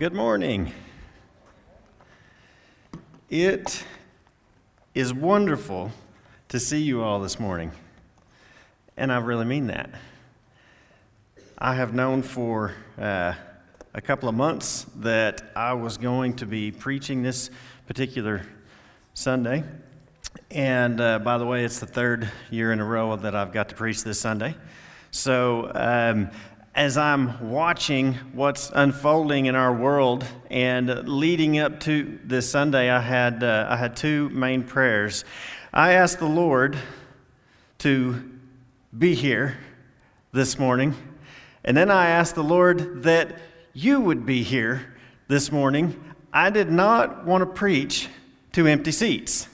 Good morning. It is wonderful to see you all this morning, and I really mean that. I have known for uh, a couple of months that I was going to be preaching this particular Sunday. And uh, by the way, it's the third year in a row that I've got to preach this Sunday. So um, as I'm watching what's unfolding in our world and leading up to this Sunday, I had, uh, I had two main prayers. I asked the Lord to be here this morning, and then I asked the Lord that you would be here this morning. I did not want to preach to empty seats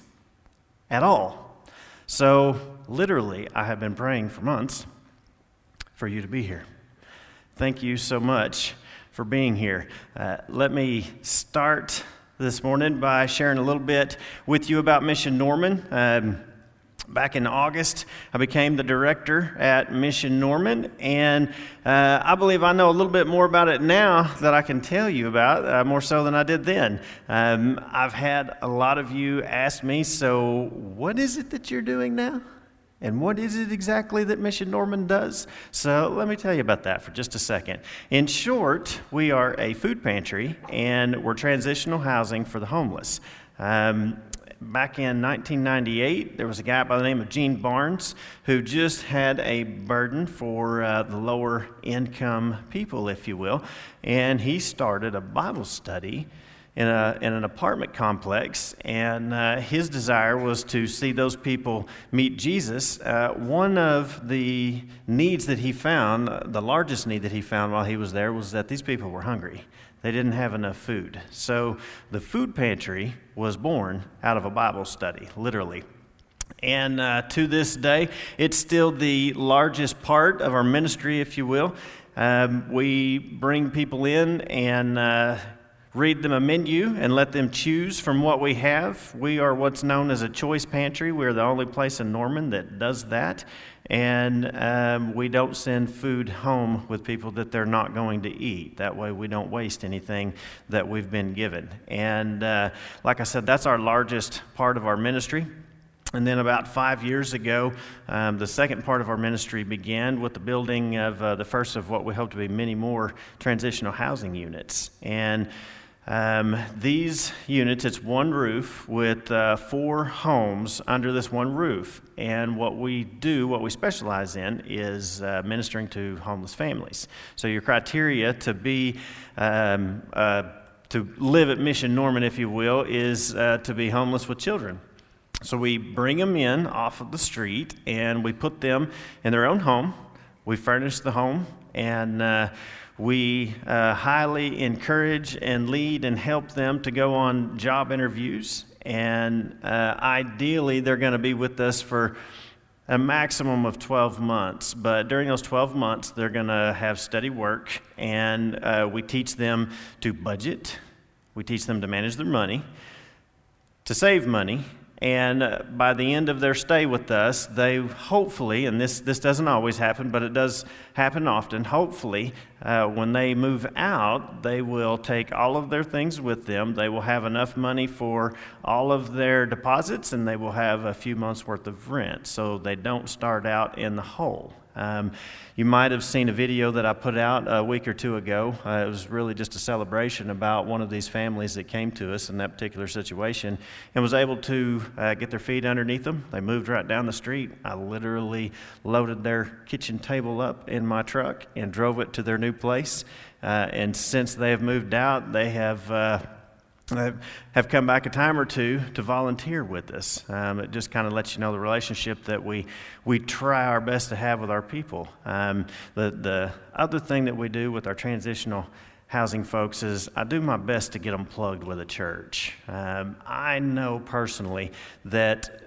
at all. So, literally, I have been praying for months for you to be here. Thank you so much for being here. Uh, let me start this morning by sharing a little bit with you about Mission Norman. Um, back in August, I became the director at Mission Norman, and uh, I believe I know a little bit more about it now that I can tell you about, uh, more so than I did then. Um, I've had a lot of you ask me, so what is it that you're doing now? And what is it exactly that Mission Norman does? So let me tell you about that for just a second. In short, we are a food pantry and we're transitional housing for the homeless. Um, back in 1998, there was a guy by the name of Gene Barnes who just had a burden for uh, the lower income people, if you will, and he started a Bible study in, a, in an apartment complex, and uh, his desire was to see those people meet Jesus. Uh, one of the needs that he found, uh, the largest need that he found while he was there, was that these people were hungry. They didn't have enough food. So the food pantry was born out of a Bible study, literally. And uh, to this day, it's still the largest part of our ministry, if you will. Um, we bring people in and uh, read them a menu and let them choose from what we have. We are what's known as a choice pantry. We're the only place in Norman that does that. And um, we don't send food home with people that they're not going to eat. That way, we don't waste anything that we've been given. And uh, like I said, that's our largest part of our ministry. And then about five years ago, um, the second part of our ministry began with the building of uh, the first of what we hope to be many more transitional housing units. And um, these units, it's one roof with uh, four homes under this one roof. And what we do, what we specialize in, is uh, ministering to homeless families. So, your criteria to be um, uh, to live at Mission Norman, if you will, is uh, to be homeless with children. So, we bring them in off of the street and we put them in their own home. We furnish the home and uh, we uh, highly encourage and lead and help them to go on job interviews. And uh, ideally, they're going to be with us for a maximum of 12 months. But during those 12 months, they're going to have steady work. And uh, we teach them to budget, we teach them to manage their money, to save money, and uh, by the end of their stay with us, they hopefully, and this, this doesn't always happen, but it does happen often, hopefully, uh, when they move out, they will take all of their things with them. They will have enough money for all of their deposits, and they will have a few months' worth of rent. So they don't start out in the hole. Um, you might have seen a video that I put out a week or two ago. Uh, it was really just a celebration about one of these families that came to us in that particular situation and was able to uh, get their feet underneath them. They moved right down the street. I literally loaded their kitchen table up in my truck and drove it to their new place. Uh, and since they have moved out, they have uh, have come back a time or two to volunteer with us. Um, it just kind of lets you know the relationship that we, we try our best to have with our people. Um, the, the other thing that we do with our transitional housing folks is I do my best to get them plugged with a church. Um, I know personally that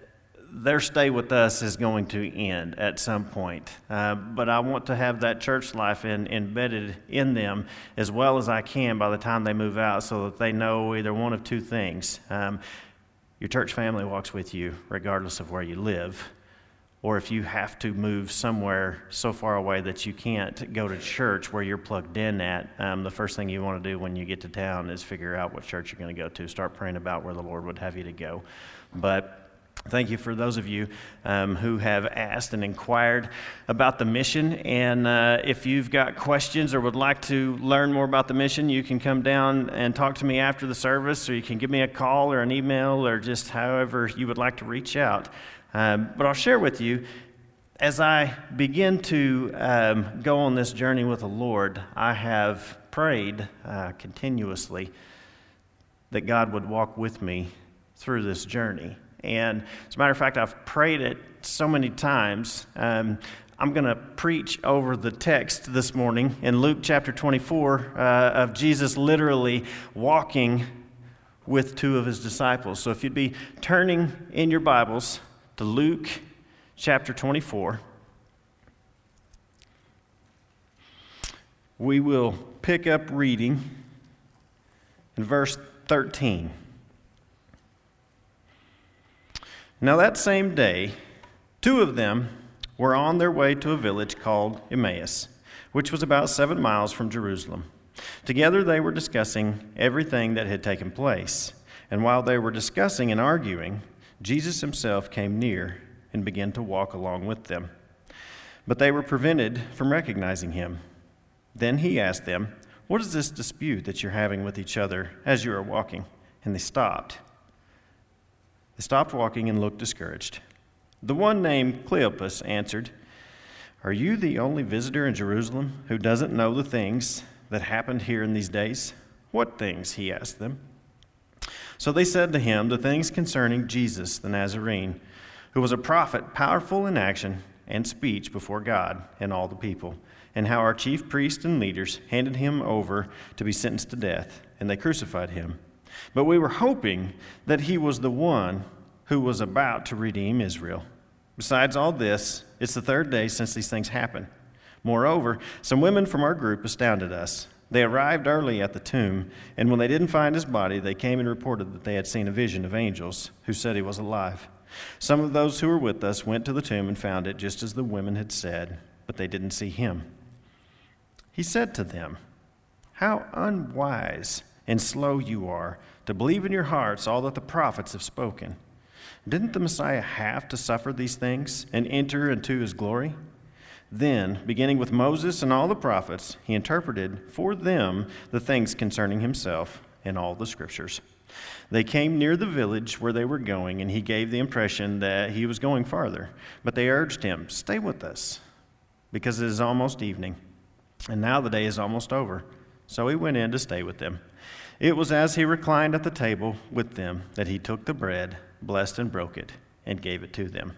their stay with us is going to end at some point. Uh, but I want to have that church life in, embedded in them as well as I can by the time they move out so that they know either one of two things. Um, your church family walks with you regardless of where you live, or if you have to move somewhere so far away that you can't go to church where you're plugged in at, um, the first thing you want to do when you get to town is figure out what church you're going to go to. Start praying about where the Lord would have you to go. But Thank you for those of you um, who have asked and inquired about the mission. And uh, if you've got questions or would like to learn more about the mission, you can come down and talk to me after the service, or you can give me a call or an email, or just however you would like to reach out. Um, but I'll share with you as I begin to um, go on this journey with the Lord, I have prayed uh, continuously that God would walk with me through this journey. And as a matter of fact, I've prayed it so many times. Um, I'm going to preach over the text this morning in Luke chapter 24 uh, of Jesus literally walking with two of his disciples. So if you'd be turning in your Bibles to Luke chapter 24, we will pick up reading in verse 13. Now, that same day, two of them were on their way to a village called Emmaus, which was about seven miles from Jerusalem. Together they were discussing everything that had taken place. And while they were discussing and arguing, Jesus himself came near and began to walk along with them. But they were prevented from recognizing him. Then he asked them, What is this dispute that you're having with each other as you are walking? And they stopped. They stopped walking and looked discouraged. The one named Cleopas answered, Are you the only visitor in Jerusalem who doesn't know the things that happened here in these days? What things? he asked them. So they said to him, The things concerning Jesus the Nazarene, who was a prophet, powerful in action and speech before God and all the people, and how our chief priests and leaders handed him over to be sentenced to death, and they crucified him. But we were hoping that he was the one who was about to redeem Israel. Besides all this, it's the third day since these things happened. Moreover, some women from our group astounded us. They arrived early at the tomb, and when they didn't find his body, they came and reported that they had seen a vision of angels who said he was alive. Some of those who were with us went to the tomb and found it just as the women had said, but they didn't see him. He said to them, How unwise and slow you are to believe in your hearts all that the prophets have spoken. Didn't the Messiah have to suffer these things and enter into his glory? Then, beginning with Moses and all the prophets, he interpreted for them the things concerning himself in all the scriptures. They came near the village where they were going, and he gave the impression that he was going farther. But they urged him, Stay with us, because it is almost evening, and now the day is almost over. So he went in to stay with them. It was as he reclined at the table with them that he took the bread, blessed and broke it, and gave it to them.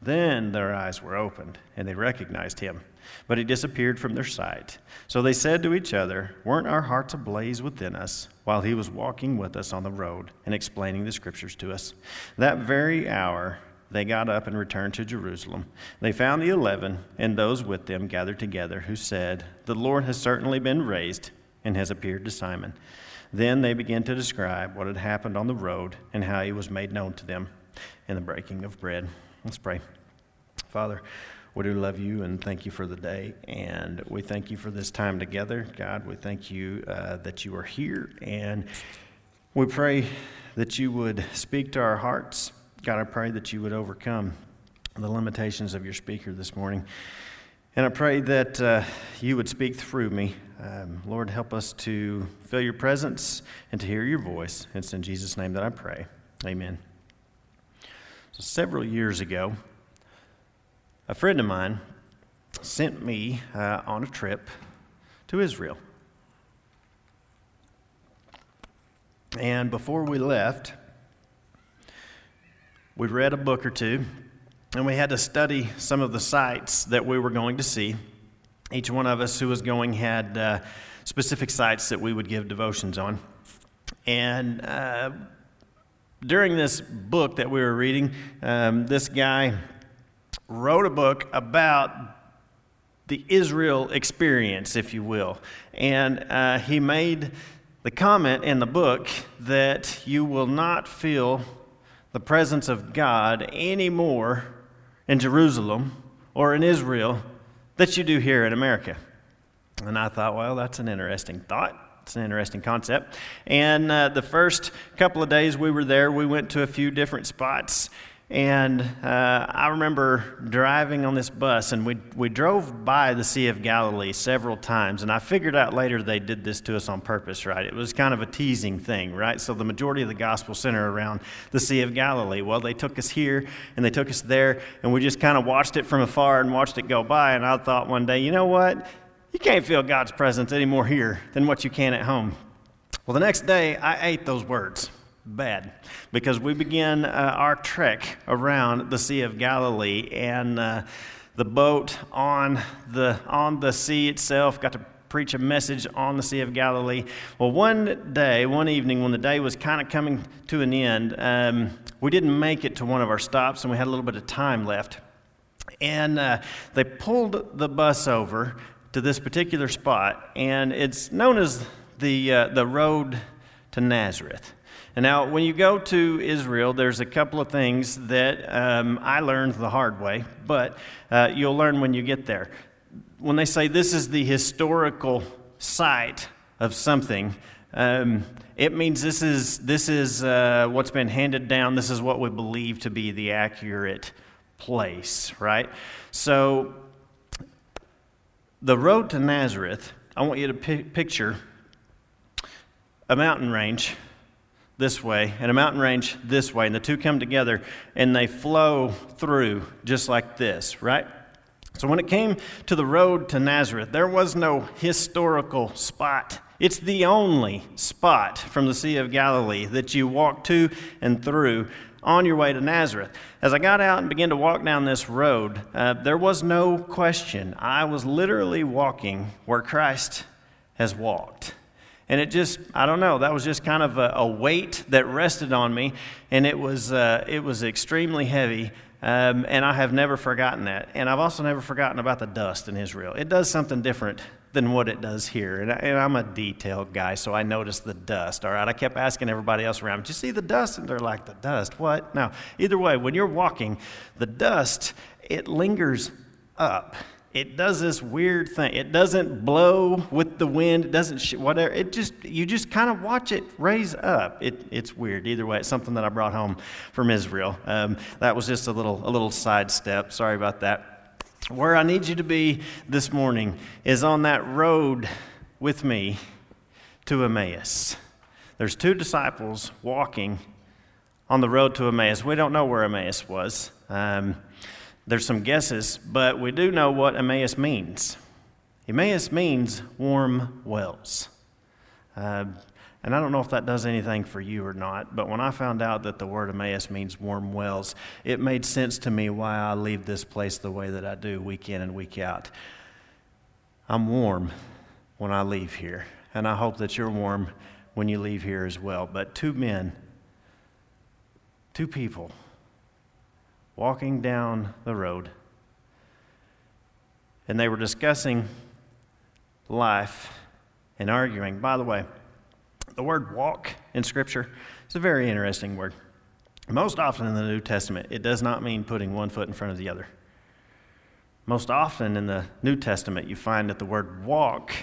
Then their eyes were opened, and they recognized him, but he disappeared from their sight. So they said to each other, Weren't our hearts ablaze within us while he was walking with us on the road and explaining the scriptures to us? That very hour, they got up and returned to Jerusalem. They found the eleven and those with them gathered together, who said, The Lord has certainly been raised and has appeared to Simon. Then they began to describe what had happened on the road and how he was made known to them in the breaking of bread. Let's pray. Father, we do love you and thank you for the day. And we thank you for this time together. God, we thank you uh, that you are here. And we pray that you would speak to our hearts. God, I pray that you would overcome the limitations of your speaker this morning. And I pray that uh, you would speak through me. Um, Lord, help us to feel your presence and to hear your voice. It's in Jesus' name that I pray. Amen. So, several years ago, a friend of mine sent me uh, on a trip to Israel. And before we left, we read a book or two and we had to study some of the sites that we were going to see. Each one of us who was going had uh, specific sites that we would give devotions on. And uh, during this book that we were reading, um, this guy wrote a book about the Israel experience, if you will. And uh, he made the comment in the book that you will not feel the presence of God anymore in Jerusalem or in Israel that you do here in America. And I thought, well, that's an interesting thought. It's an interesting concept. And uh, the first couple of days we were there, we went to a few different spots. And uh, I remember driving on this bus, and we, we drove by the Sea of Galilee several times. And I figured out later they did this to us on purpose, right? It was kind of a teasing thing, right? So the majority of the gospel center around the Sea of Galilee. Well, they took us here and they took us there, and we just kind of watched it from afar and watched it go by. And I thought one day, you know what? You can't feel God's presence any more here than what you can at home. Well, the next day, I ate those words bad because we began uh, our trek around the Sea of Galilee and uh, the boat on the on the sea itself got to preach a message on the Sea of Galilee. Well, one day, one evening, when the day was kind of coming to an end, um, we didn't make it to one of our stops and we had a little bit of time left. And uh, they pulled the bus over to this particular spot, and it's known as the, uh, the road to Nazareth. And now, when you go to Israel, there's a couple of things that um, I learned the hard way, but uh, you'll learn when you get there. When they say this is the historical site of something, um, it means this is, this is uh, what's been handed down. This is what we believe to be the accurate place, right? So, the road to Nazareth, I want you to picture a mountain range this way and a mountain range this way, and the two come together and they flow through just like this, right? So when it came to the road to Nazareth, there was no historical spot. It's the only spot from the Sea of Galilee that you walk to and through on your way to Nazareth. As I got out and began to walk down this road, uh, there was no question. I was literally walking where Christ has walked. And it just, I don't know, that was just kind of a, a weight that rested on me, and it was, uh, it was extremely heavy. Um, and I have never forgotten that. And I've also never forgotten about the dust in Israel. It does something different than what it does here. And, I, am a detailed guy, so I noticed the dust, all right? I kept asking everybody else around, Did you see the dust? And they're like, The dust? What? Now, either way, when you're walking, the dust, it lingers up it does this weird thing. It doesn't blow with the wind. It doesn't sh- whatever. It just you just kind of watch it raise up. It, it's weird. Either way, it's something that I brought home from Israel. Um, that was just a little a little sidestep. Sorry about that. Where I need you to be this morning is on that road with me to Emmaus. There's two disciples walking on the road to Emmaus. We don't know where Emmaus was. Um, there's some guesses, but we do know what Emmaus means. Emmaus means warm wells. Uh, and I don't know if that does anything for you or not, but when I found out that the word Emmaus means warm wells, it made sense to me why I leave this place the way that I do week in and week out. I'm warm when I leave here, and I hope that you're warm when you leave here as well. But two men, two people, walking down the road, and they were discussing life and arguing. By the way, the word walk in Scripture is a very interesting word. Most often in the New Testament, it does not mean putting one foot in front of the other. Most often in the New Testament, you find that the word walk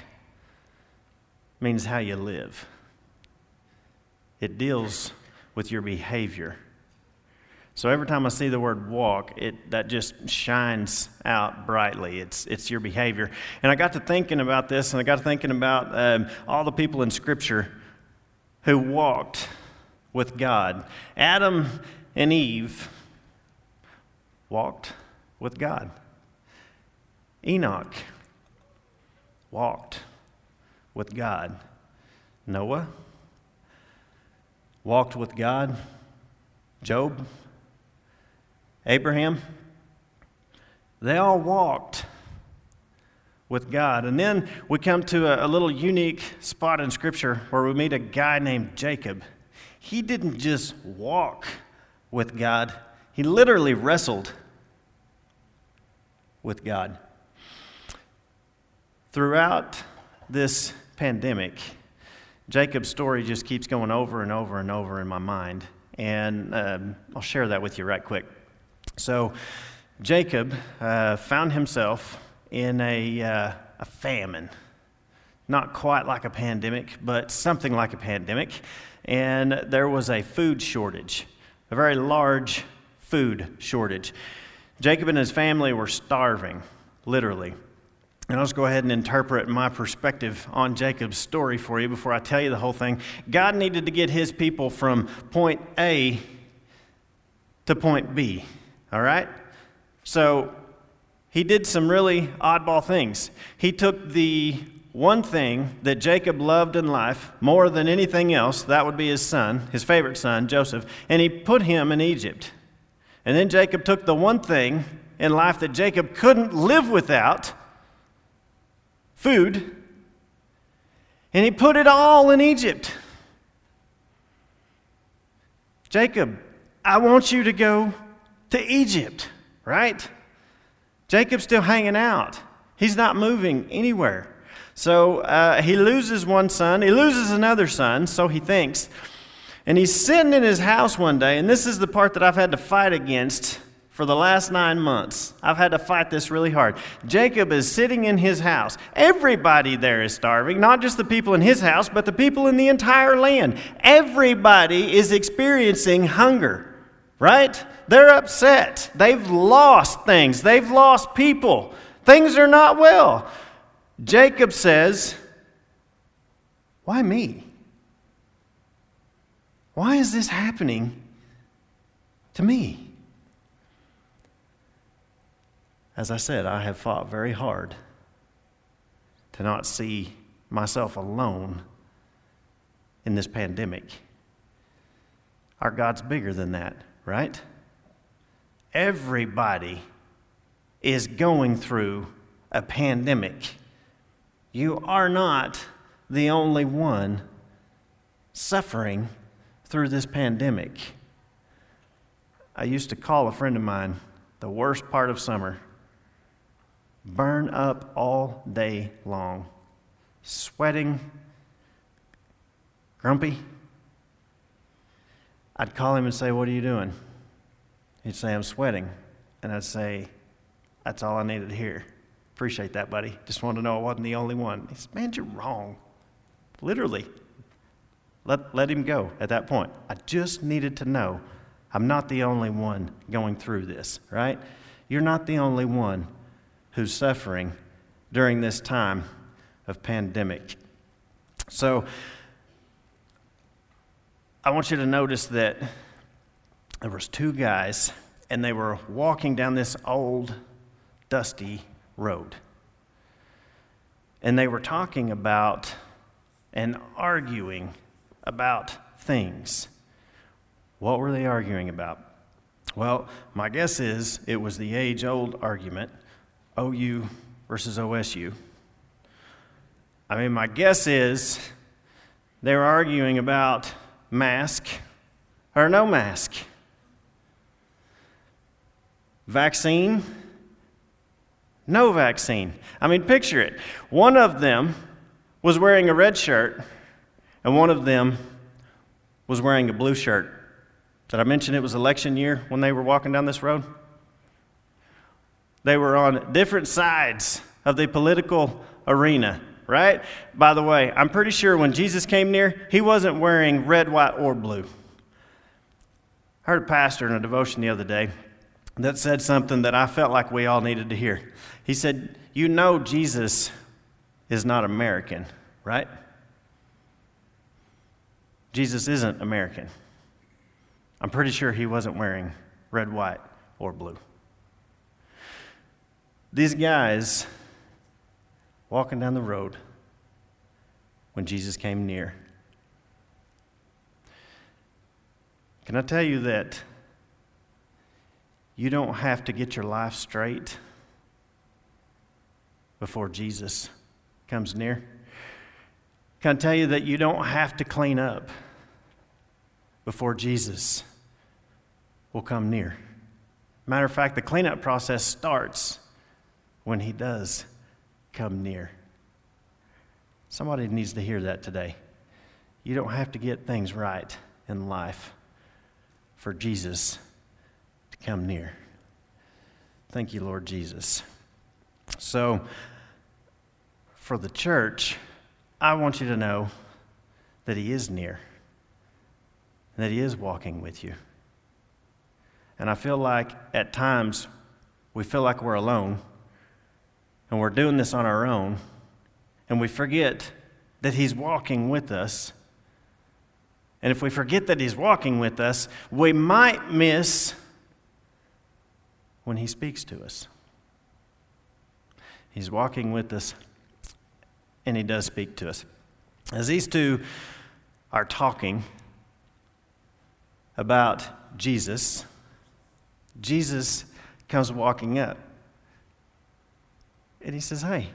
means how you live, it deals with your behavior. So every time I see the word walk, it, that just shines out brightly. It's, it's your behavior. And I got to thinking about this, and I got to thinking about um, all the people in Scripture who walked with God. Adam and Eve walked with God. Enoch walked with God. Noah walked with God. Job Abraham, they all walked with God. And then we come to a, a, little unique spot in Scripture where we meet a guy named Jacob. He didn't just walk with God, he literally wrestled with God. Throughout this pandemic, Jacob's story just keeps going over and over and over in my mind. And um, I'll share that with you right quick. So, Jacob uh, found himself in a, uh, a famine. Not quite like a pandemic, but something like a pandemic. And there was a food shortage, a very large food shortage. Jacob and his family were starving, literally. And I'll just go ahead and interpret my perspective on Jacob's story for you before I tell you the whole thing. God needed to get his people from point A to point B, all right? So he did some really oddball things. He took the one thing that Jacob loved in life more than anything else, that would be his son, his favorite son, Joseph, and he put him in Egypt. And then Jacob took the one thing in life that Jacob couldn't live without food, and he put it all in Egypt. Jacob, I want you to go to Egypt, right? Jacob's still hanging out. He's not moving anywhere. So uh, he loses one son, he loses another son, so he thinks. And he's sitting in his house one day, and this is the part that I've had to fight against for the last nine months. I've had to fight this really hard. Jacob is sitting in his house. Everybody there is starving, not just the people in his house, but the people in the entire land. Everybody is experiencing hunger, right? They're upset. They've lost things, they've lost people. Things are not well. Jacob says, Why me? Why is this happening to me? As I said, I have fought very hard to not see myself alone in this pandemic. Our God's bigger than that, right? Everybody is going through a pandemic. You are not the only one suffering through this pandemic. I used to call a friend of mine the worst part of summer burn up all day long, sweating, grumpy. I'd call him and say, What are you doing? He'd say, I'm sweating. And I'd say, That's all I needed to hear. Appreciate that, buddy. Just wanted to know I wasn't the only one. He said, Man, you're wrong. Literally. Let, let him go at that point. I just needed to know I'm not the only one going through this, right? You're not the only one who's suffering during this time of pandemic. So, I want you to notice that there was two guys and they were walking down this old dusty road. And they were talking about and arguing about things. What were they arguing about? Well, my guess is it was the age old argument OU versus OSU. I mean, my guess is they were arguing about mask or no mask, vaccine, no vaccine. I mean, picture it. One of them was wearing a red shirt, and one of them was wearing a blue shirt. Did I mention it was election year when they were walking down this road? They were on different sides of the political arena, right? By the way, I'm pretty sure when Jesus came near, he wasn't wearing red, white, or blue. I heard a pastor in a devotion the other day that said something that I felt like we all needed to hear. He said, You know, Jesus is not American, right? Jesus isn't American. I'm pretty sure he wasn't wearing red, white, or blue. These guys walking down the road when Jesus came near. Can I tell you that you don't have to get your life straight before Jesus comes near? Can I tell you that you don't have to clean up before Jesus will come near? Matter of fact, the cleanup process starts when he does come near. Somebody needs to hear that today. You don't have to get things right in life for Jesus come near. Thank you, Lord Jesus. So, for the church, I want you to know that He is near, and that He is walking with you. And I feel like at times we feel like we're alone, and we're doing this on our own, and we forget that He's walking with us. And if we forget that He's walking with us, we might miss when He speaks to us. He's walking with us, and He does speak to us. As these two are talking about Jesus, Jesus comes walking up. And he says, Hey,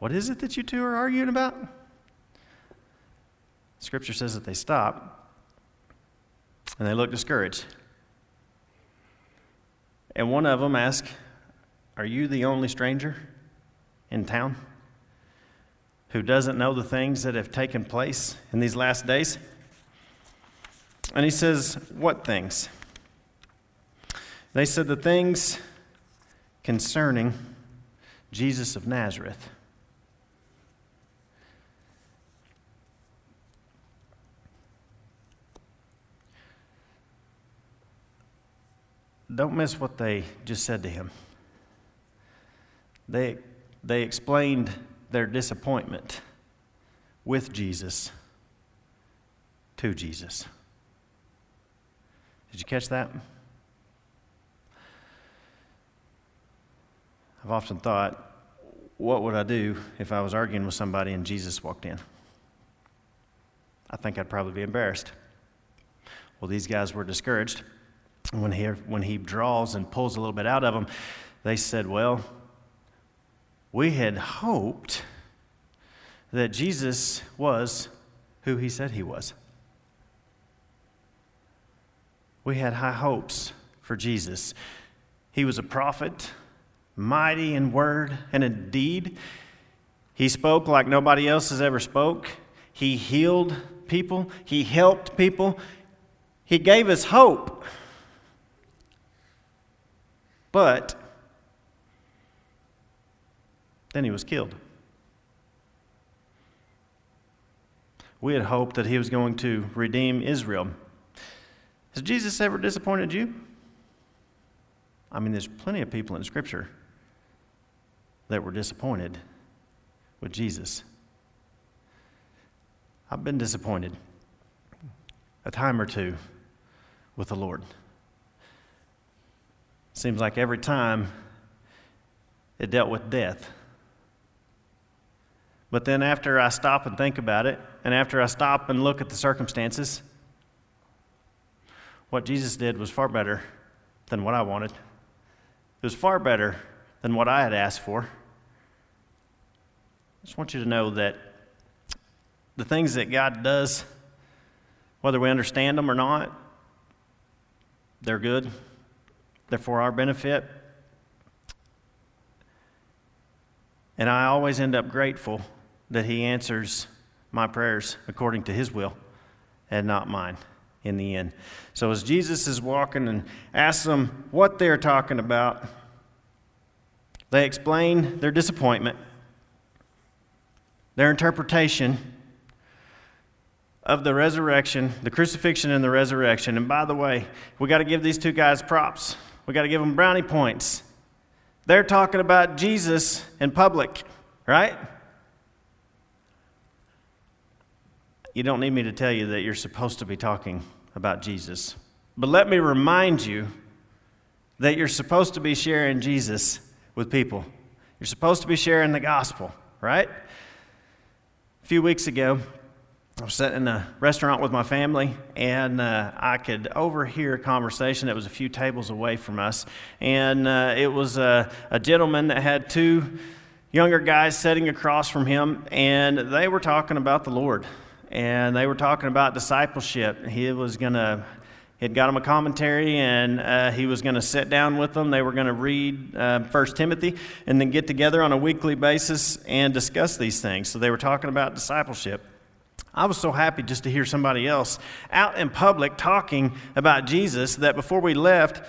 what is it that you two are arguing about? Scripture says that they stop and they look discouraged. And one of them asks, Are you the only stranger in town who doesn't know the things that have taken place in these last days? And he says, What things? They said, The things concerning Jesus of Nazareth. Don't miss what they just said to him. They, they explained their disappointment with Jesus to Jesus. Did you catch that? I've often thought, what would I do if I was arguing with somebody and Jesus walked in? I think I'd probably be embarrassed. Well, these guys were discouraged. When he, when he draws and pulls a little bit out of them, they said, Well, we had hoped that Jesus was who he said he was. We had high hopes for Jesus. He was a prophet, mighty in word and in deed. He spoke like nobody else has ever spoke. He healed people. He helped people. He gave us hope. But then he was killed. We had hoped that he was going to redeem Israel. Has Jesus ever disappointed you? I mean, there's plenty of people in Scripture that were disappointed with Jesus. I've been disappointed a time or two with the Lord. Seems like every time it dealt with death. But then after I stop and think about it, and after I stop and look at the circumstances, what Jesus did was far better than what I wanted. It was far better than what I had asked for. I just want you to know that the things that God does, whether we understand them or not, they're good. They're for our benefit. And I always end up grateful that He answers my prayers according to His will and not mine in the end. So as Jesus is walking and asks them what they're talking about, they explain their disappointment, their interpretation of the resurrection, the crucifixion and the resurrection. And by the way, we got to give these two guys props. We got to give them brownie points. They're talking about Jesus in public, right? You don't need me to tell you that you're supposed to be talking about Jesus. But let me remind you that you're supposed to be sharing Jesus with people. You're supposed to be sharing the gospel, right? A few weeks ago, I was sitting in a restaurant with my family, and uh, I could overhear a conversation that was a few tables away from us. And uh, it was a, a gentleman that had two younger guys sitting across from him, and they were talking about the Lord and they were talking about discipleship. He was going to, he had got him a commentary, and uh, he was going to sit down with them. They were going to read uh, First Timothy, and then get together on a weekly basis and discuss these things. So they were talking about discipleship. I was so happy just to hear somebody else out in public talking about Jesus that before we left,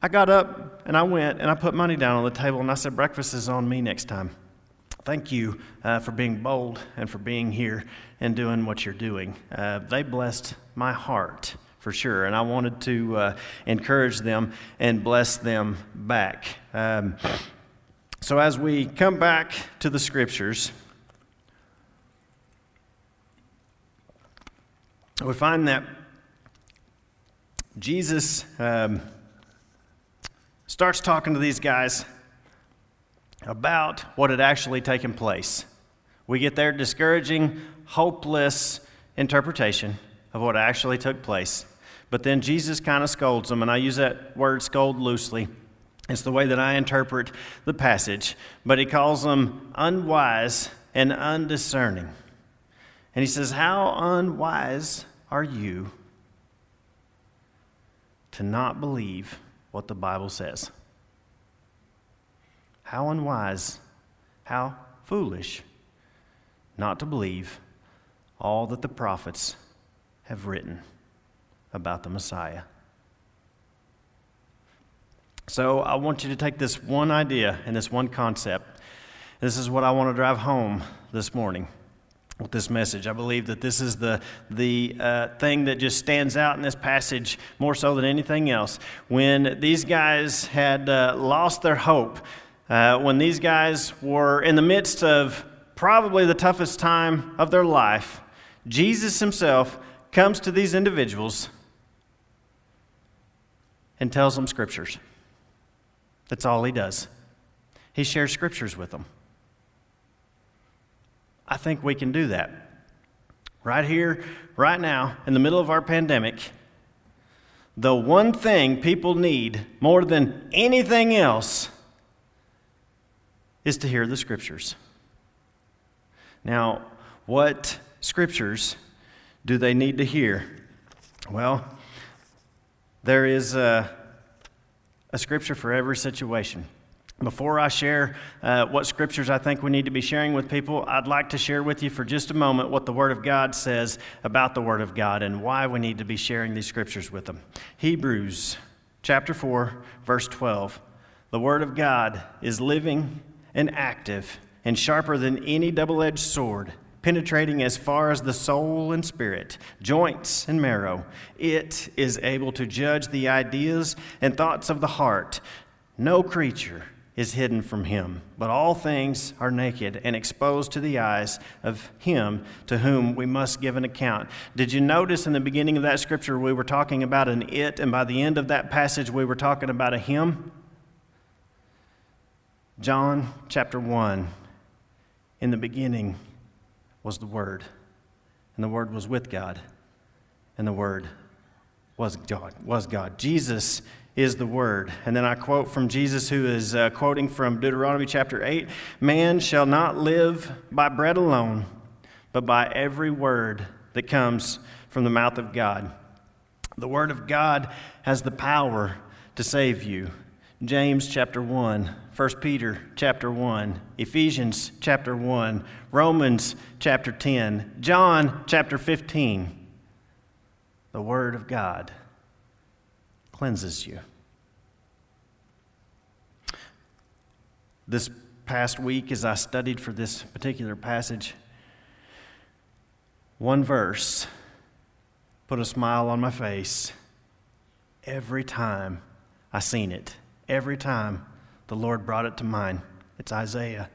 I got up and I went and I put money down on the table and I said, Breakfast is on me next time. Thank you uh, for being bold and for being here and doing what you're doing. Uh, they blessed my heart for sure, and I wanted to uh, encourage them and bless them back. Um, so, as we come back to the scriptures, we find that Jesus um, starts talking to these guys about what had actually taken place. We get their discouraging, hopeless interpretation of what actually took place. But then Jesus kind of scolds them, and I use that word scold loosely. It's the way that I interpret the passage. But he calls them unwise and undiscerning. And he says, How unwise are you to not believe what the Bible says? How unwise, how foolish not to believe all that the prophets have written about the Messiah. So I want you to take this one idea and this one concept. This is what I want to drive home this morning with this message. I believe that this is the, the uh, thing that just stands out in this passage more so than anything else. When these guys had uh, lost their hope, uh, when these guys were in the midst of probably the toughest time of their life, Jesus himself comes to these individuals and tells them scriptures. That's all he does. He shares scriptures with them. I think we can do that. Right here, right now, in the middle of our pandemic, the one thing people need more than anything else is to hear the scriptures. Now, what scriptures do they need to hear? Well, there is a, a scripture for every situation. Before I share uh, what scriptures I think we need to be sharing with people, I'd like to share with you for just a moment what the Word of God says about the Word of God and why we need to be sharing these scriptures with them. Hebrews chapter 4, verse 12. The Word of God is living and active and sharper than any double edged sword, penetrating as far as the soul and spirit, joints and marrow. It is able to judge the ideas and thoughts of the heart. No creature is hidden from him, but all things are naked and exposed to the eyes of him to whom we must give an account. Did you notice in the beginning of that scripture we were talking about an it, and by the end of that passage we were talking about a him? John chapter 1 In the beginning was the Word, and the Word was with God, and the Word was God. Was God. Jesus is the Word. And then I quote from Jesus, who is uh, quoting from Deuteronomy chapter 8 Man shall not live by bread alone, but by every word that comes from the mouth of God. The Word of God has the power to save you. James chapter 1, 1 Peter chapter 1, Ephesians chapter 1, Romans chapter 10, John chapter 15. The Word of God cleanses you. This past week, as I studied for this particular passage, one verse put a smile on my face every time I seen it every time the Lord brought it to mind. It's Isaiah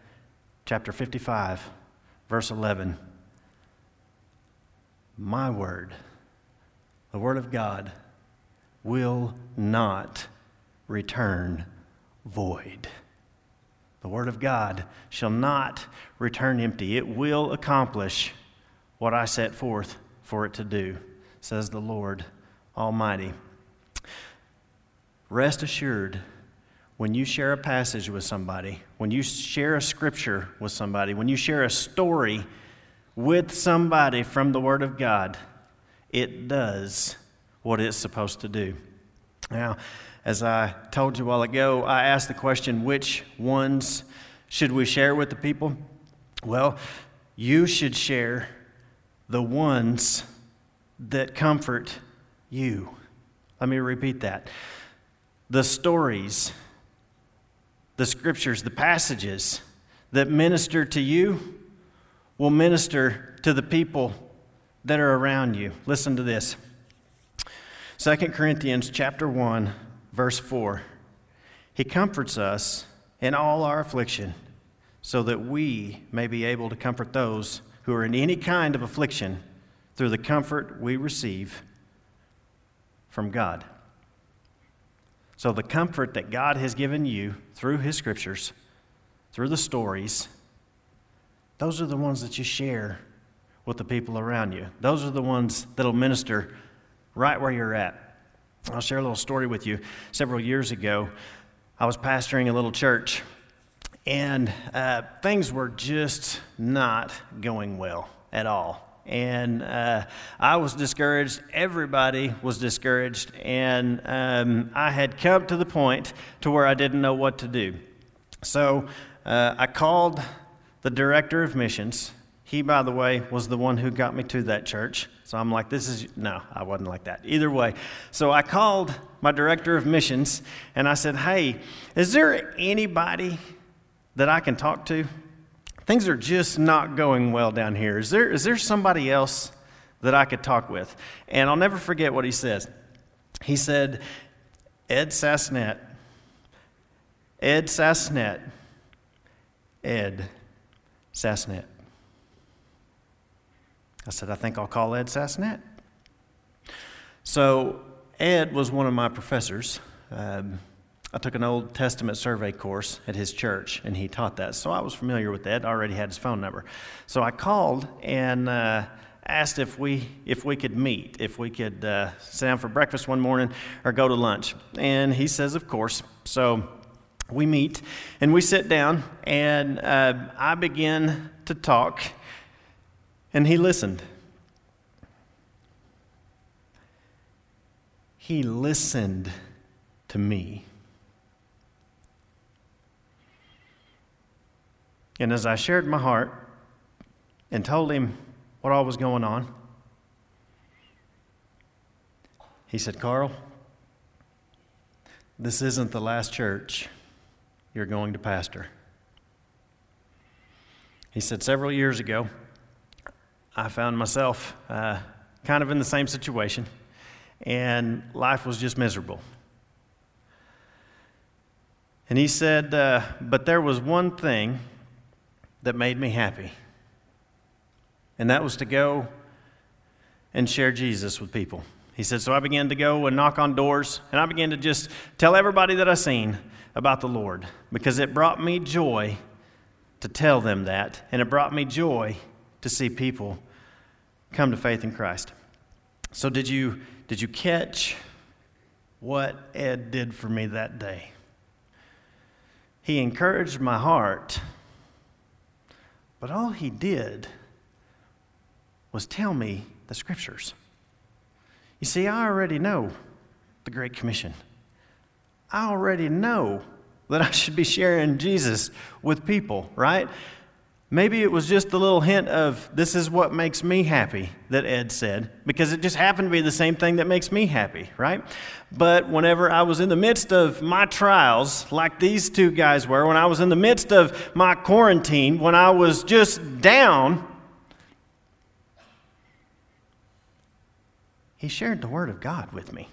chapter 55, verse 11. My word, the word of God, will not return void. The word of God shall not return empty. It will accomplish what I set forth for it to do, says the Lord Almighty. Rest assured when you share a passage with somebody, when you share a scripture with somebody, when you share a story with somebody from the Word of God, it does what it's supposed to do. Now, as I told you a while ago, I asked the question which ones should we share with the people? Well, you should share the ones that comfort you. Let me repeat that the stories, the scriptures, the passages that minister to you will minister to the people that are around you. Listen to this. 2 Corinthians chapter 1 verse 4. He comforts us in all our affliction so that we may be able to comfort those who are in any kind of affliction through the comfort we receive from God. So, the comfort that God has given you through His scriptures, through the stories, those are the ones that you share with the people around you. Those are the ones that'll minister right where you're at. I'll share a little story with you. Several years ago, I was pastoring a little church, and uh, things were just not going well at all and uh, I was discouraged. Everybody was discouraged, and um, I had come to the point to where I didn't know what to do. So uh, I called the director of missions. He, by the way, was the one who got me to that church. So I'm like, this is, no, I wasn't like that. Either way. So I called my director of missions and I said, hey, is there anybody that I can talk to? Things are just not going well down here. Is there, is there somebody else that I could talk with? And I'll never forget what he says. He said, Ed Sassnet. Ed Sassnet. Ed Sassnet. I said, I think I'll call Ed Sassnet. So, Ed was one of my professors. Um, I took an Old Testament survey course at his church, and he taught that. So I was familiar with that. I already had his phone number. So I called and uh, asked if we if we could meet, if we could uh, sit down for breakfast one morning or go to lunch. And he says, of course. So we meet and we sit down, and uh, I begin to talk, and he listened. He listened to me. And as I shared my heart and told him what all was going on, he said, Carl, this isn't the last church you're going to pastor. He said, several years ago, I found myself uh, kind of in the same situation, and life was just miserable. And he said, uh, but there was one thing that made me happy. And that was to go and share Jesus with people. He said, So I began to go and knock on doors, and I began to just tell everybody that I seen about the Lord because it brought me joy to tell them that, and it brought me joy to see people come to faith in Christ. So, did you, did you catch what Ed did for me that day? He encouraged my heart but all he did was tell me the scriptures. You see, I already know the Great Commission. I already know that I should be sharing Jesus with people, right? Maybe it was just a little hint of this is what makes me happy that Ed said, because it just happened to be the same thing that makes me happy, right? But whenever I was in the midst of my trials, like these two guys were, when I was in the midst of my quarantine, when I was just down, he shared the Word of God with me.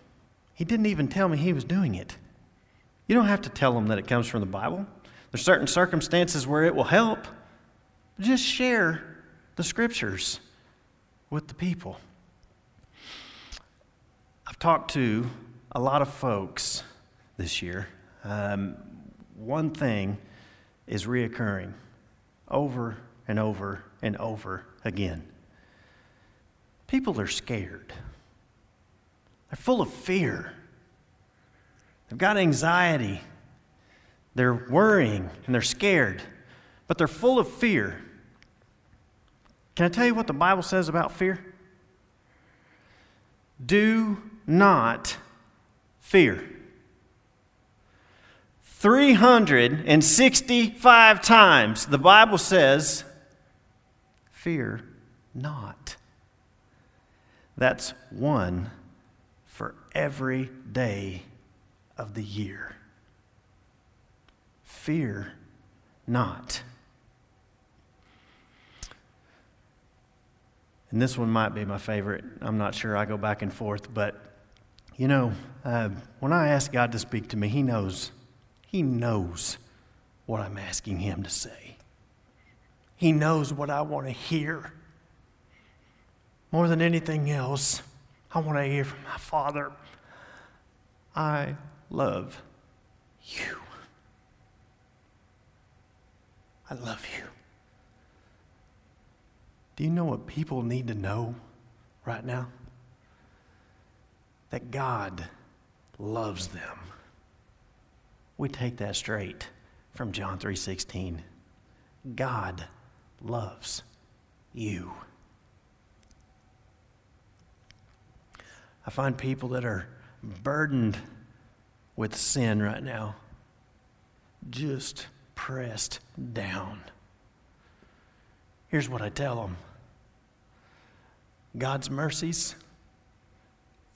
He didn't even tell me he was doing it. You don't have to tell them that it comes from the Bible. There's certain circumstances where it will help. Just share the scriptures with the people. I've talked to a lot of folks this year. Um, one thing is reoccurring over and over and over again. People are scared. They're full of fear. They've got anxiety. They're worrying and they're scared, but they're full of fear. Can I tell you what the Bible says about fear? Do not fear. 365 times the Bible says, Fear not. That's one for every day of the year. Fear not. And this one might be my favorite. I'm not sure. I go back and forth. But, you know, uh, when I ask God to speak to me, He knows. He knows what I'm asking Him to say. He knows what I want to hear. More than anything else, I want to hear from my Father. I love you. I love you. Do you know what people need to know right now? That God loves them. We take that straight from John 3:16. God loves you. I find people that are burdened with sin right now, just pressed down. Here's what I tell them God's mercies,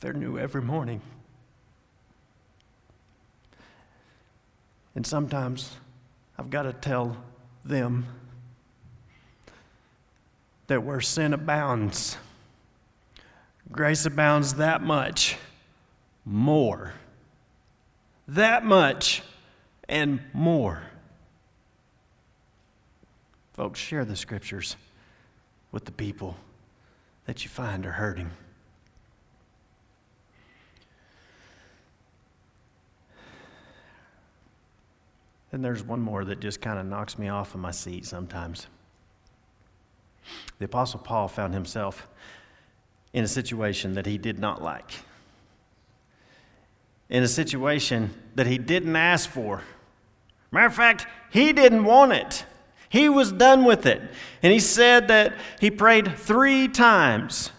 they're new every morning. And sometimes I've got to tell them that where sin abounds, grace abounds that much more. That much and more. Folks, share the scriptures with the people that you find are hurting. And there's one more that just kind of knocks me off of my seat sometimes. The Apostle Paul found himself in a situation that he did not like, in a situation that he didn't ask for. Matter of fact, he didn't want it. He was done with it. And he said that he prayed three times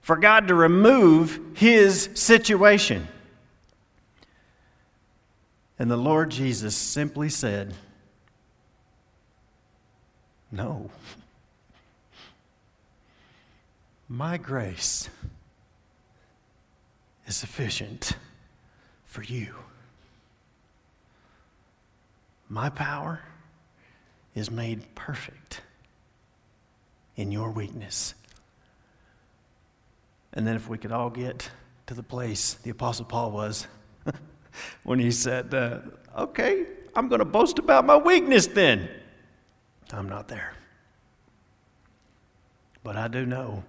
for God to remove his situation. And the Lord Jesus simply said, No. My grace is sufficient for you. My power is made perfect in your weakness. And then, if we could all get to the place the Apostle Paul was when he said, uh, Okay, I'm going to boast about my weakness then. I'm not there. But I do know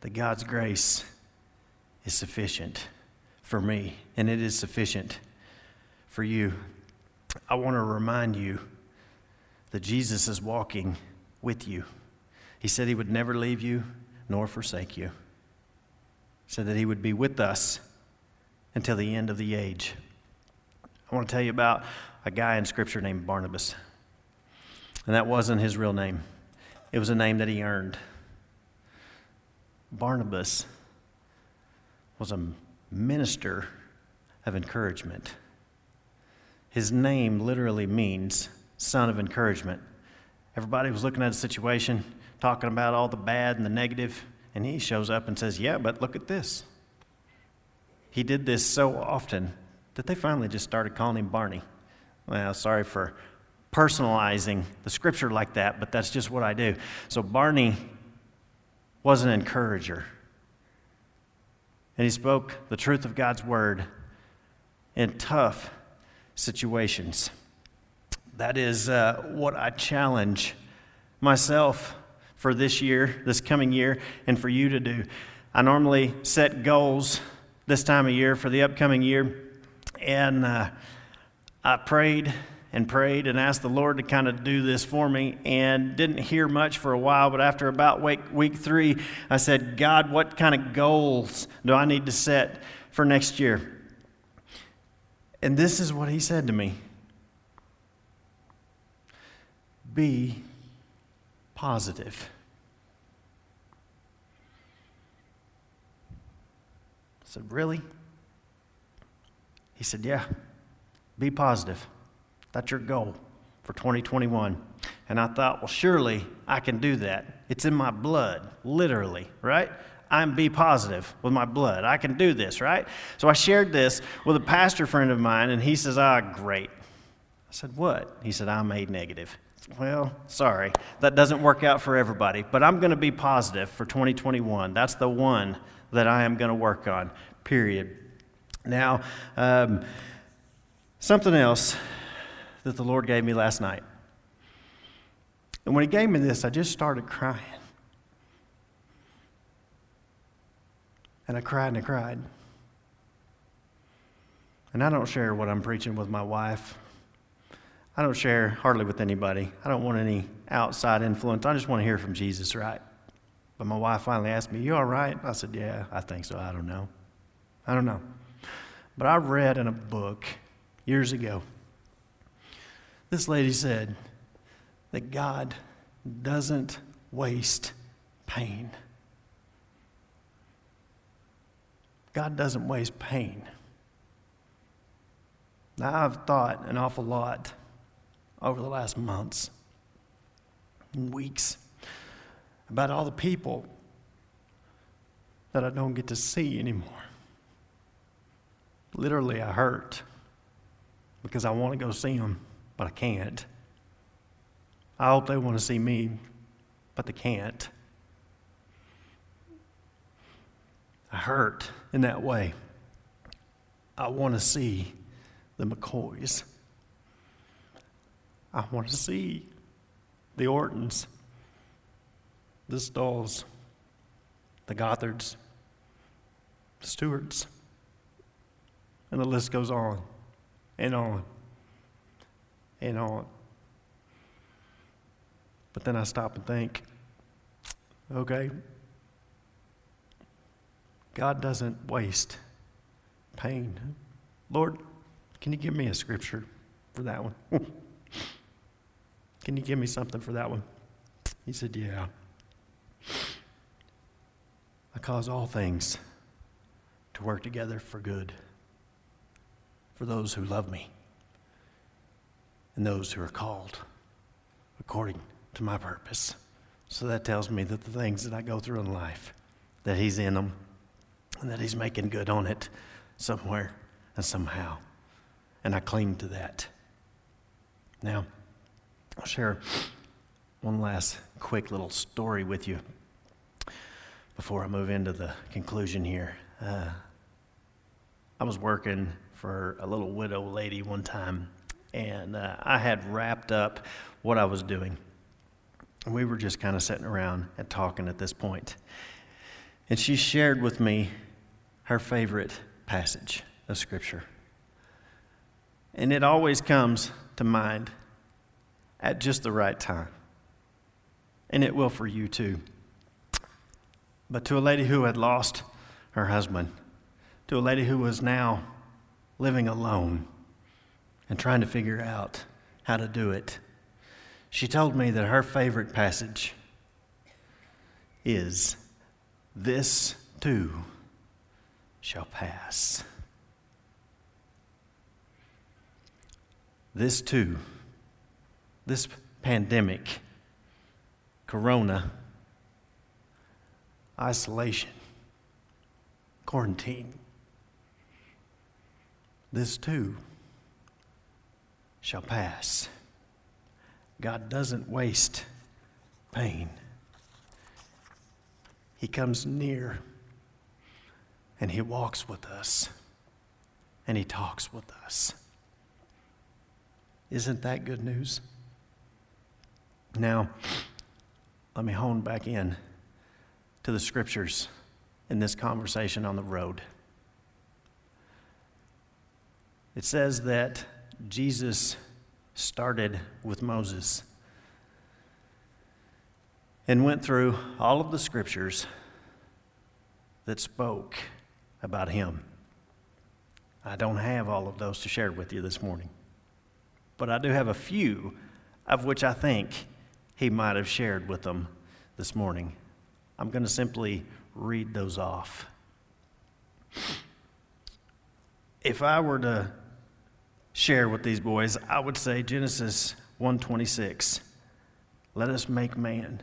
that God's grace is sufficient for me, and it is sufficient for you. I want to remind you that Jesus is walking with you. He said he would never leave you nor forsake you. He said that he would be with us until the end of the age. I want to tell you about a guy in Scripture named Barnabas. And that wasn't his real name, it was a name that he earned. Barnabas was a minister of encouragement. His name literally means son of encouragement. Everybody was looking at a situation, talking about all the bad and the negative, and he shows up and says, Yeah, but look at this. He did this so often that they finally just started calling him Barney. Well, sorry for personalizing the scripture like that, but that's just what I do. So Barney was an encourager. And he spoke the truth of God's word in tough situations. That is uh, what I challenge myself for this year, this coming year, and for you to do. I normally set goals this time of year for the upcoming year, and uh, I prayed and prayed and asked the Lord to kind of do this for me and didn't hear much for a while. But after about week, week three, I said, God, what kind of goals do I need to set for next year? And this is what He said to me Be positive. I said, Really? He said, Yeah, be positive. That's your goal for 2021. And I thought, well, surely I can do that. It's in my blood, literally, right? I'm be positive with my blood. I can do this, right? So I shared this with a pastor friend of mine, and he says, Ah, great. I said, What? He said, I'm A negative. Well, sorry, that doesn't work out for everybody, but I'm going to be positive for 2021. That's the one that I am going to work on, period. Now, um, something else that the Lord gave me last night. And when He gave me this, I just started crying. And I cried and I cried. And I don't share what I'm preaching with my wife. I don't share hardly with anybody. I don't want any outside influence. I just want to hear from Jesus, right? But my wife finally asked me, You all right? I said, Yeah, I think so. I don't know. I don't know. But I read in a book years ago, this lady said that God doesn't waste pain. God doesn't waste pain. Now, I've thought an awful lot over the last months and weeks about all the people that I don't get to see anymore. Literally, I hurt because I want to go see them, but I can't. I hope they want to see me, but they can't. I hurt in that way. I want to see the McCoys. I want to see the Ortons, the Stahls, the Gothards, the Stewarts, and the list goes on and on and on. But then I stop and think okay, God doesn't waste pain. Lord, can you give me a scripture for that one? can you give me something for that one? He said, Yeah. I cause all things to work together for good for those who love me and those who are called according to my purpose. So that tells me that the things that I go through in life, that He's in them and that He's making good on it somewhere and somehow. And I cling to that. Now, I'll share one last quick little story with you before I move into the conclusion here. Uh, I was working for a little widow lady one time, and uh, I had wrapped up what I was doing. We were just kind of sitting around and talking at this point. And she shared with me her favorite passage of Scripture. And it always comes to mind at just the right time. And it will for you too. But to a lady who had lost her husband, to a lady who was now living alone and trying to figure out how to do it, she told me that her favorite passage is This too shall pass. This too, this pandemic, corona, isolation, quarantine, this too shall pass. God doesn't waste pain. He comes near and He walks with us and He talks with us. Isn't that good news? Now, let me hone back in to the scriptures in this conversation on the road. It says that Jesus started with Moses and went through all of the scriptures that spoke about him. I don't have all of those to share with you this morning, but I do have a few of which I think he might have shared with them this morning. I'm going to simply read those off. If I were to share with these boys, I would say Genesis 126. Let us make man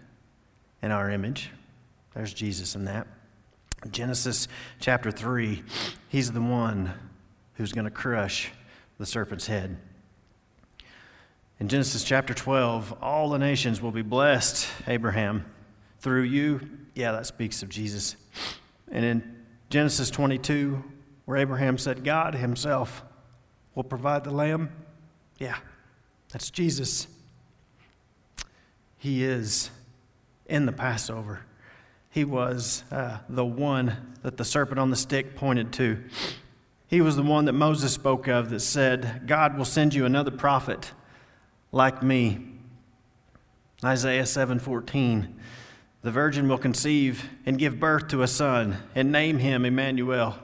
in our image. There's Jesus in that. Genesis chapter 3, he's the one who's going to crush the serpent's head. In Genesis chapter 12, all the nations will be blessed, Abraham, through you. Yeah, that speaks of Jesus. And in Genesis 22, where Abraham said, God himself will provide the lamb. Yeah, that's Jesus. He is in the Passover. He was uh, the one that the serpent on the stick pointed to. He was the one that Moses spoke of that said, God will send you another prophet like me. Isaiah 7:14 The virgin will conceive and give birth to a son and name him Emmanuel.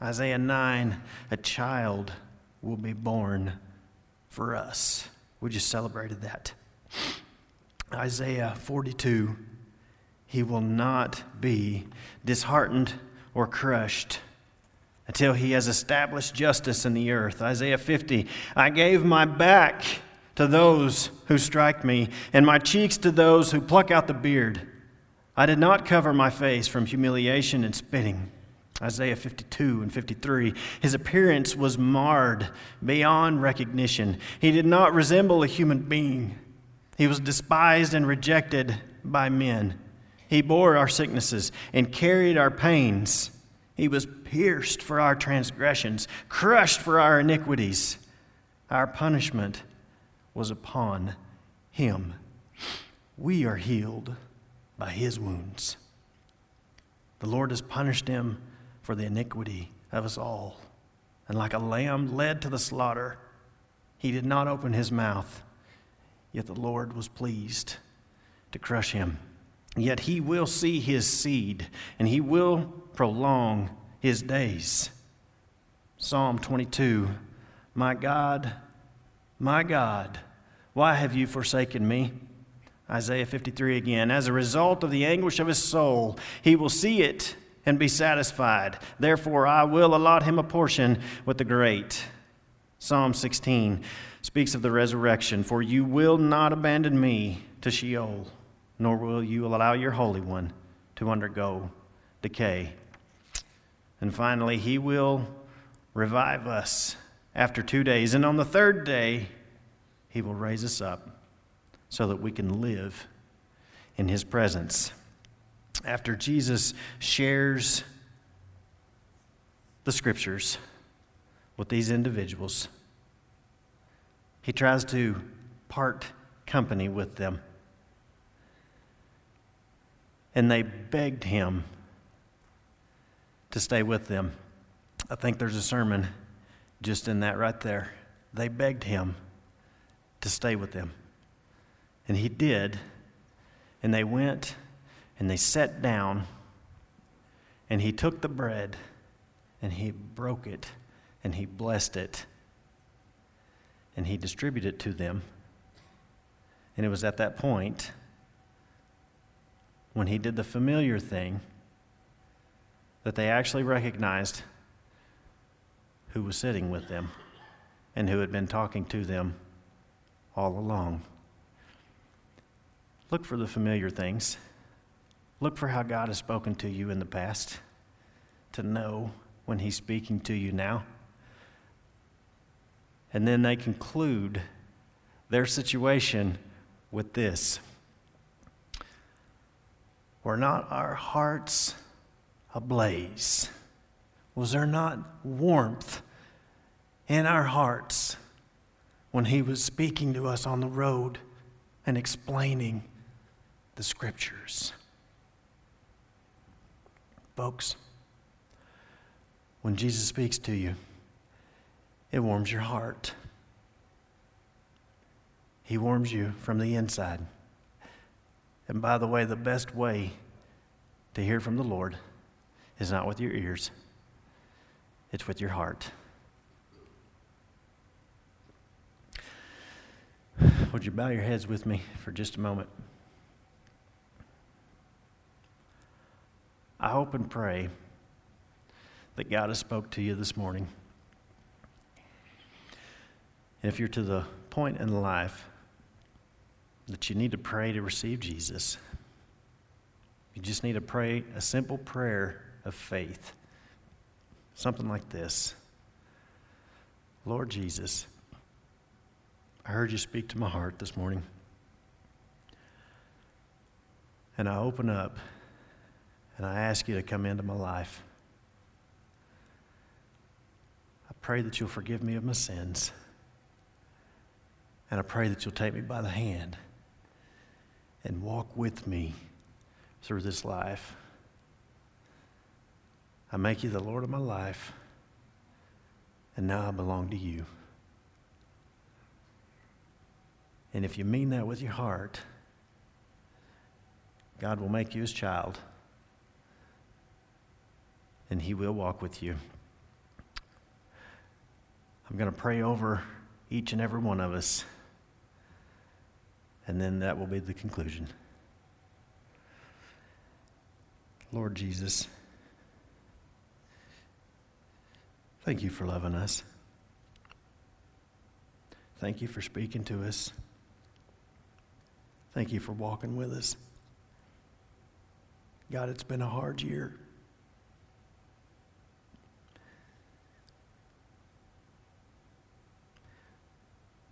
Isaiah 9 A child will be born for us. We just celebrated that. Isaiah 42 He will not be disheartened or crushed until he has established justice in the earth. Isaiah 50 I gave my back to those who strike me, and my cheeks to those who pluck out the beard. I did not cover my face from humiliation and spitting. Isaiah 52 and 53. His appearance was marred beyond recognition. He did not resemble a human being. He was despised and rejected by men. He bore our sicknesses and carried our pains. He was pierced for our transgressions, crushed for our iniquities. Our punishment was upon him. We are healed by his wounds. The Lord has punished him for the iniquity of us all. And like a lamb led to the slaughter, he did not open his mouth, yet the Lord was pleased to crush him. Yet he will see his seed, and he will prolong his days. Psalm 22 My God, my God, why have you forsaken me? Isaiah 53 again. As a result of the anguish of his soul, he will see it and be satisfied. Therefore, I will allot him a portion with the great. Psalm 16 speaks of the resurrection. For you will not abandon me to Sheol, nor will you allow your Holy One to undergo decay. And finally, he will revive us after two days. And on the third day, He will raise us up so that we can live in His presence. After Jesus shares the scriptures with these individuals, He tries to part company with them. And they begged Him to stay with them. I think there's a sermon just in that right there. They begged him to stay with them. And he did. And they went and they sat down. And he took the bread and he broke it and he blessed it. And he distributed it to them. And it was at that point when he did the familiar thing that they actually recognized who was sitting with them and who had been talking to them all along. Look for the familiar things. Look for how God has spoken to you in the past to know when He's speaking to you now. And then they conclude their situation with this Were not our hearts ablaze? Was there not warmth in our hearts when He was speaking to us on the road and explaining the Scriptures? Folks, when Jesus speaks to you, it warms your heart. He warms you from the inside. And by the way, the best way to hear from the Lord is not with your ears, it's with your heart. Would you bow your heads with me for just a moment? I hope and pray that God has spoke to you this morning. And if you're to the point in life that you need to pray to receive Jesus, You just need to pray a simple prayer of faith. Something like this Lord Jesus, I heard you speak to my heart this morning. And I open up and I ask you to come into my life. I pray that you'll forgive me of my sins. And I pray that you'll take me by the hand and walk with me through this life. I make you the Lord of my life, and now I belong to you. And if you mean that with your heart, God will make you his child, and he will walk with you. I'm going to pray over each and every one of us, and then that will be the conclusion. Lord Jesus, thank you for loving us. Thank you for speaking to us. Thank you for walking with us. God, it's been a hard year.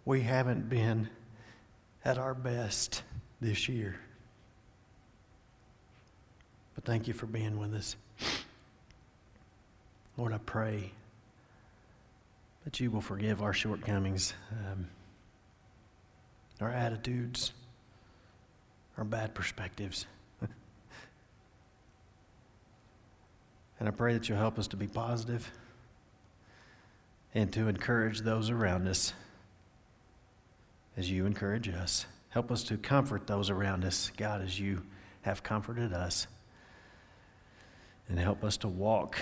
We haven't been at our best this year. But thank you for being with us. Lord, I pray that you will forgive our shortcomings, um, our attitudes, our bad perspectives. and I pray that you'll help us to be positive and to encourage those around us as you encourage us. Help us to comfort those around us, God, as you have comforted us. And help us to walk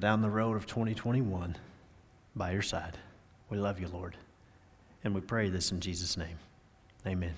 down the road of 2021 by your side. We love you, Lord. And we pray this in Jesus' name. Amen.